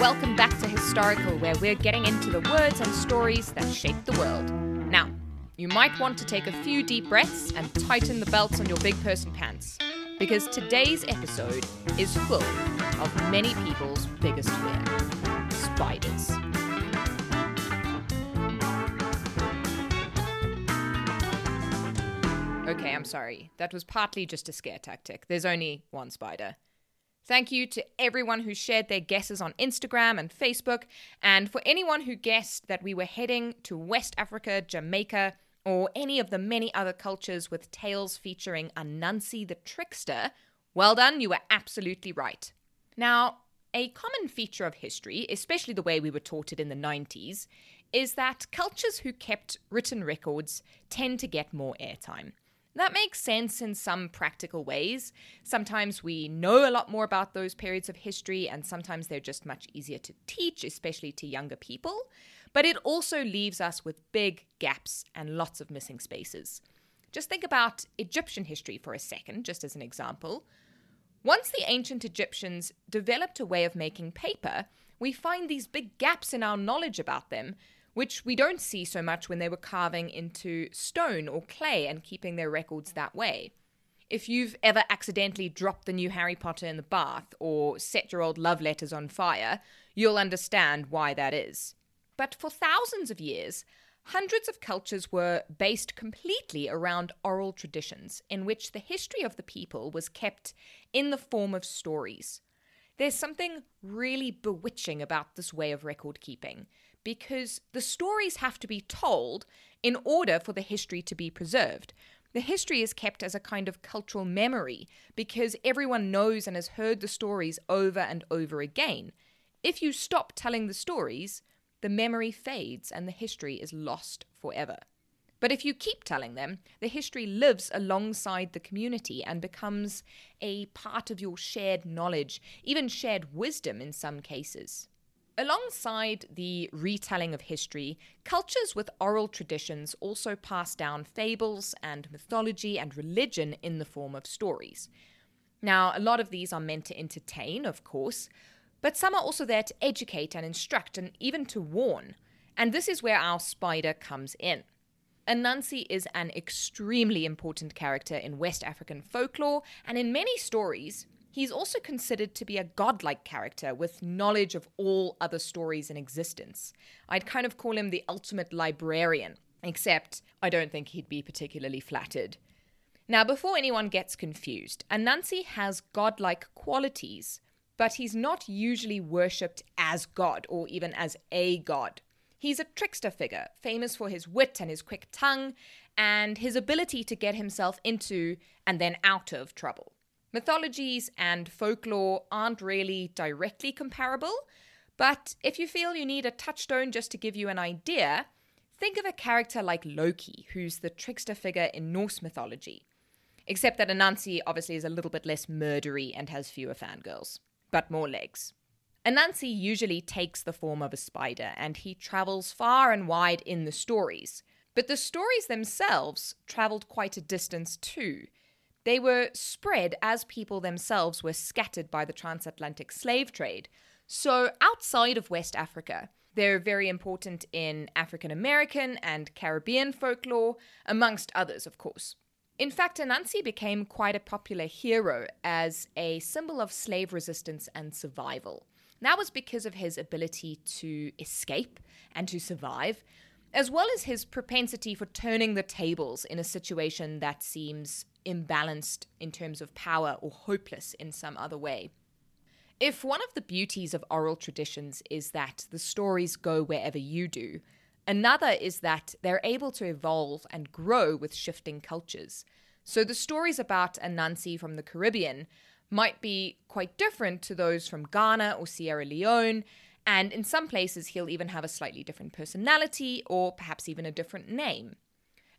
Welcome back to Historical, where we're getting into the words and stories that shape the world. Now, you might want to take a few deep breaths and tighten the belts on your big person pants, because today's episode is full of many people's biggest fear spiders. Okay, I'm sorry. That was partly just a scare tactic. There's only one spider. Thank you to everyone who shared their guesses on Instagram and Facebook, and for anyone who guessed that we were heading to West Africa, Jamaica, or any of the many other cultures with tales featuring Anansi the trickster. Well done, you were absolutely right. Now, a common feature of history, especially the way we were taught it in the 90s, is that cultures who kept written records tend to get more airtime. That makes sense in some practical ways. Sometimes we know a lot more about those periods of history, and sometimes they're just much easier to teach, especially to younger people. But it also leaves us with big gaps and lots of missing spaces. Just think about Egyptian history for a second, just as an example. Once the ancient Egyptians developed a way of making paper, we find these big gaps in our knowledge about them which we don't see so much when they were carving into stone or clay and keeping their records that way. If you've ever accidentally dropped the new Harry Potter in the bath or set your old love letters on fire, you'll understand why that is. But for thousands of years, hundreds of cultures were based completely around oral traditions in which the history of the people was kept in the form of stories. There's something really bewitching about this way of record keeping because the stories have to be told in order for the history to be preserved. The history is kept as a kind of cultural memory because everyone knows and has heard the stories over and over again. If you stop telling the stories, the memory fades and the history is lost forever. But if you keep telling them, the history lives alongside the community and becomes a part of your shared knowledge, even shared wisdom in some cases. Alongside the retelling of history, cultures with oral traditions also pass down fables and mythology and religion in the form of stories. Now, a lot of these are meant to entertain, of course, but some are also there to educate and instruct and even to warn. And this is where our spider comes in. Anansi is an extremely important character in West African folklore, and in many stories, He's also considered to be a godlike character with knowledge of all other stories in existence. I'd kind of call him the ultimate librarian, except I don't think he'd be particularly flattered. Now, before anyone gets confused, Anansi has godlike qualities, but he's not usually worshipped as God or even as a god. He's a trickster figure, famous for his wit and his quick tongue, and his ability to get himself into and then out of trouble. Mythologies and folklore aren't really directly comparable, but if you feel you need a touchstone just to give you an idea, think of a character like Loki, who's the trickster figure in Norse mythology. Except that Anansi obviously is a little bit less murdery and has fewer fangirls, but more legs. Anansi usually takes the form of a spider, and he travels far and wide in the stories. But the stories themselves travelled quite a distance too. They were spread as people themselves were scattered by the transatlantic slave trade. So, outside of West Africa, they're very important in African American and Caribbean folklore, amongst others, of course. In fact, Anansi became quite a popular hero as a symbol of slave resistance and survival. That was because of his ability to escape and to survive, as well as his propensity for turning the tables in a situation that seems imbalanced in terms of power or hopeless in some other way. If one of the beauties of oral traditions is that the stories go wherever you do, another is that they're able to evolve and grow with shifting cultures. So the stories about Anansi from the Caribbean might be quite different to those from Ghana or Sierra Leone, and in some places he'll even have a slightly different personality or perhaps even a different name.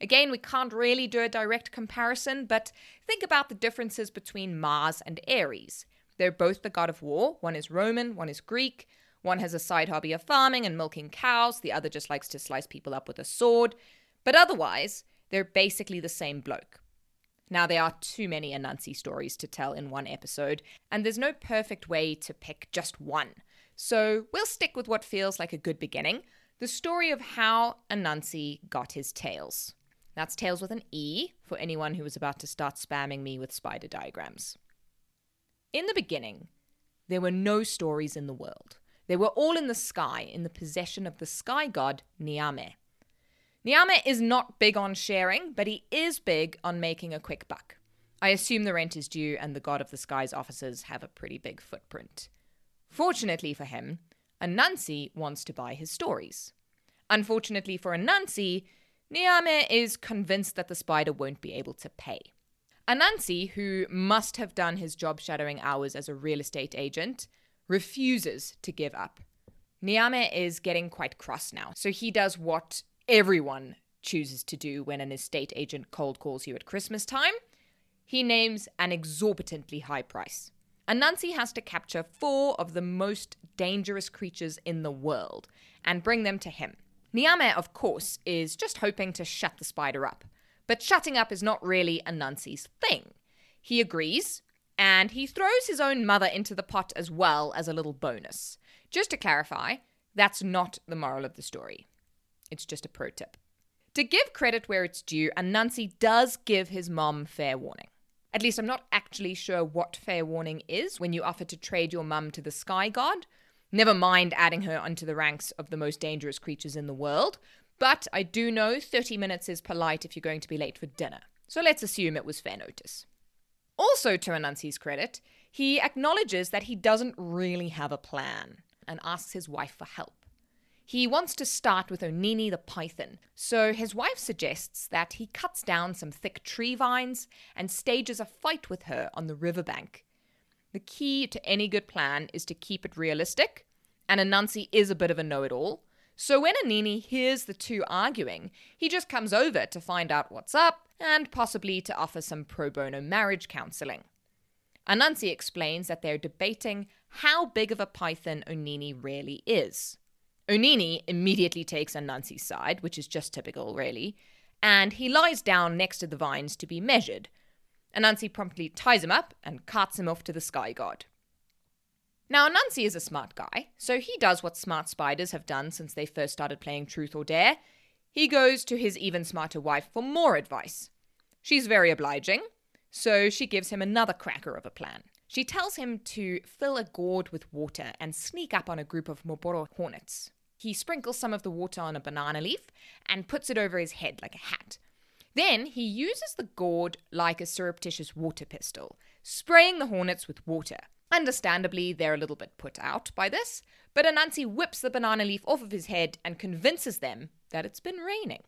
Again, we can't really do a direct comparison, but think about the differences between Mars and Ares. They're both the god of war. One is Roman, one is Greek. One has a side hobby of farming and milking cows, the other just likes to slice people up with a sword. But otherwise, they're basically the same bloke. Now, there are too many Anansi stories to tell in one episode, and there's no perfect way to pick just one. So we'll stick with what feels like a good beginning the story of how Anansi got his tales. That's tales with an E for anyone who was about to start spamming me with spider diagrams. In the beginning, there were no stories in the world. They were all in the sky, in the possession of the sky god Niame. Niame is not big on sharing, but he is big on making a quick buck. I assume the rent is due and the god of the sky's offices have a pretty big footprint. Fortunately for him, Anansi wants to buy his stories. Unfortunately for Anansi, Niame is convinced that the spider won't be able to pay. Anansi, who must have done his job shadowing hours as a real estate agent, refuses to give up. Niame is getting quite cross now, so he does what everyone chooses to do when an estate agent cold calls you at Christmas time. He names an exorbitantly high price. Anansi has to capture four of the most dangerous creatures in the world and bring them to him. Niame, of course, is just hoping to shut the spider up. But shutting up is not really a Anansi's thing. He agrees, and he throws his own mother into the pot as well as a little bonus. Just to clarify, that's not the moral of the story. It's just a pro tip. To give credit where it's due, Anansi does give his mom fair warning. At least I'm not actually sure what fair warning is when you offer to trade your mum to the sky god. Never mind adding her onto the ranks of the most dangerous creatures in the world. But I do know 30 minutes is polite if you're going to be late for dinner. So let's assume it was fair notice. Also, to Anansi's credit, he acknowledges that he doesn't really have a plan and asks his wife for help. He wants to start with Onini the python, so his wife suggests that he cuts down some thick tree vines and stages a fight with her on the riverbank. The key to any good plan is to keep it realistic, and Anansi is a bit of a know it all. So when Onini hears the two arguing, he just comes over to find out what's up and possibly to offer some pro bono marriage counseling. Anansi explains that they're debating how big of a python Onini really is. Onini immediately takes Anansi's side, which is just typical, really, and he lies down next to the vines to be measured. Anansi promptly ties him up and carts him off to the sky god. Now, Anansi is a smart guy, so he does what smart spiders have done since they first started playing Truth or Dare. He goes to his even smarter wife for more advice. She's very obliging, so she gives him another cracker of a plan. She tells him to fill a gourd with water and sneak up on a group of Moboro hornets. He sprinkles some of the water on a banana leaf and puts it over his head like a hat. Then he uses the gourd like a surreptitious water pistol, spraying the hornets with water. Understandably, they're a little bit put out by this, but Anansi whips the banana leaf off of his head and convinces them that it's been raining.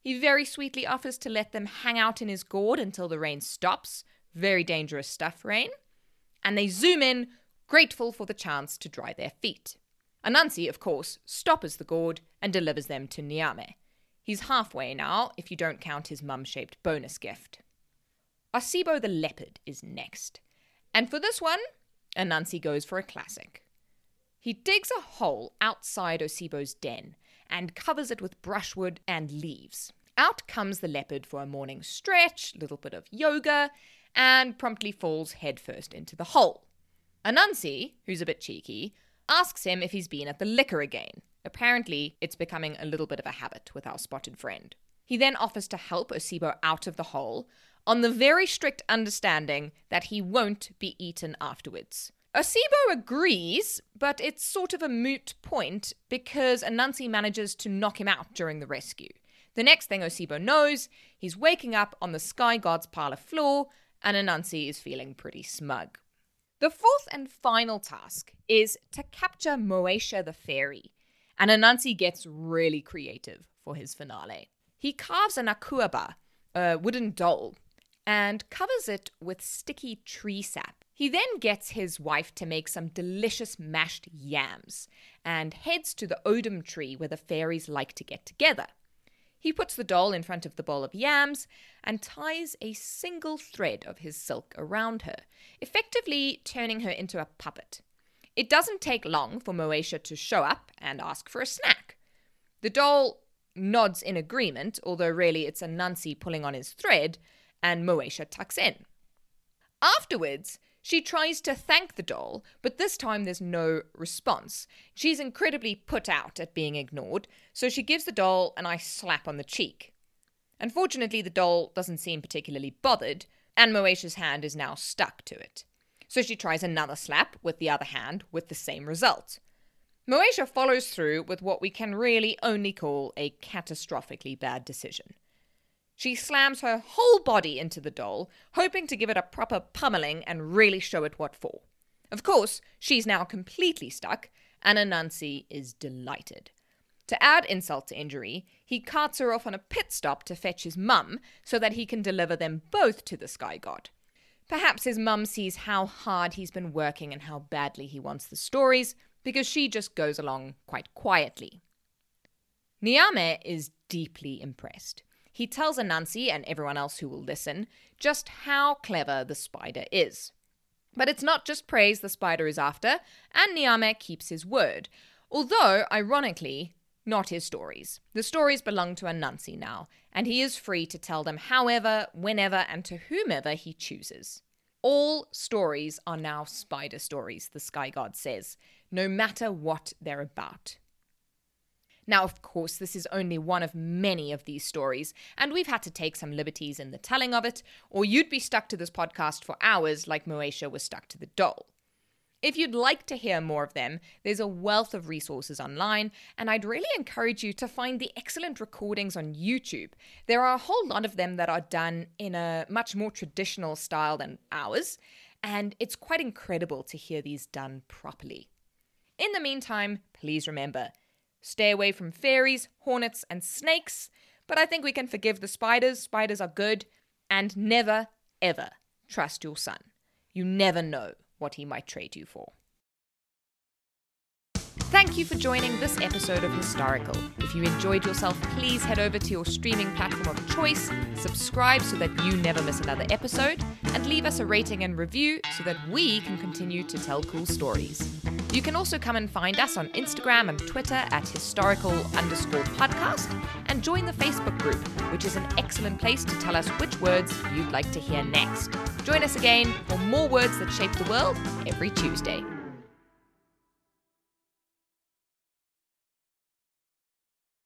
He very sweetly offers to let them hang out in his gourd until the rain stops. Very dangerous stuff, rain. And they zoom in, grateful for the chance to dry their feet. Anansi, of course, stoppers the gourd and delivers them to Niame. He's halfway now, if you don't count his mum shaped bonus gift. Osibo the leopard is next. And for this one, Anansi goes for a classic. He digs a hole outside Osibo's den and covers it with brushwood and leaves. Out comes the leopard for a morning stretch, little bit of yoga, and promptly falls headfirst into the hole. Anansi, who's a bit cheeky, asks him if he's been at the liquor again. Apparently, it's becoming a little bit of a habit with our spotted friend. He then offers to help Osibo out of the hole on the very strict understanding that he won't be eaten afterwards. Osibo agrees, but it's sort of a moot point because Anansi manages to knock him out during the rescue. The next thing Osibo knows, he's waking up on the Sky God's parlor floor, and Anansi is feeling pretty smug. The fourth and final task is to capture Moesha the fairy, and Anansi gets really creative for his finale. He carves an akuaba, a wooden doll, and covers it with sticky tree sap. He then gets his wife to make some delicious mashed yams and heads to the odum tree where the fairies like to get together. He puts the doll in front of the bowl of yams and ties a single thread of his silk around her, effectively turning her into a puppet. It doesn't take long for Moesha to show up and ask for a snack. The doll nods in agreement, although really it's Anansi pulling on his thread, and Moesha tucks in. Afterwards, She tries to thank the doll, but this time there's no response. She's incredibly put out at being ignored, so she gives the doll a nice slap on the cheek. Unfortunately, the doll doesn't seem particularly bothered, and Moesha's hand is now stuck to it. So she tries another slap with the other hand with the same result. Moesha follows through with what we can really only call a catastrophically bad decision. She slams her whole body into the doll, hoping to give it a proper pummeling and really show it what for. Of course, she's now completely stuck, and Anansi is delighted. To add insult to injury, he carts her off on a pit stop to fetch his mum so that he can deliver them both to the sky god. Perhaps his mum sees how hard he's been working and how badly he wants the stories, because she just goes along quite quietly. Niame is deeply impressed. He tells Anansi and everyone else who will listen just how clever the spider is. But it's not just praise the spider is after, and Niame keeps his word. Although, ironically, not his stories. The stories belong to Anansi now, and he is free to tell them however, whenever, and to whomever he chooses. All stories are now spider stories, the sky god says, no matter what they're about. Now, of course, this is only one of many of these stories, and we've had to take some liberties in the telling of it, or you'd be stuck to this podcast for hours like Moesha was stuck to the doll. If you'd like to hear more of them, there's a wealth of resources online, and I'd really encourage you to find the excellent recordings on YouTube. There are a whole lot of them that are done in a much more traditional style than ours, and it's quite incredible to hear these done properly. In the meantime, please remember Stay away from fairies, hornets, and snakes, but I think we can forgive the spiders. Spiders are good. And never, ever trust your son. You never know what he might trade you for. Thank you for joining this episode of Historical. If you enjoyed yourself, please head over to your streaming platform of choice, subscribe so that you never miss another episode, and leave us a rating and review so that we can continue to tell cool stories. You can also come and find us on Instagram and Twitter at historical underscore podcast and join the Facebook group, which is an excellent place to tell us which words you'd like to hear next. Join us again for more words that shape the world every Tuesday.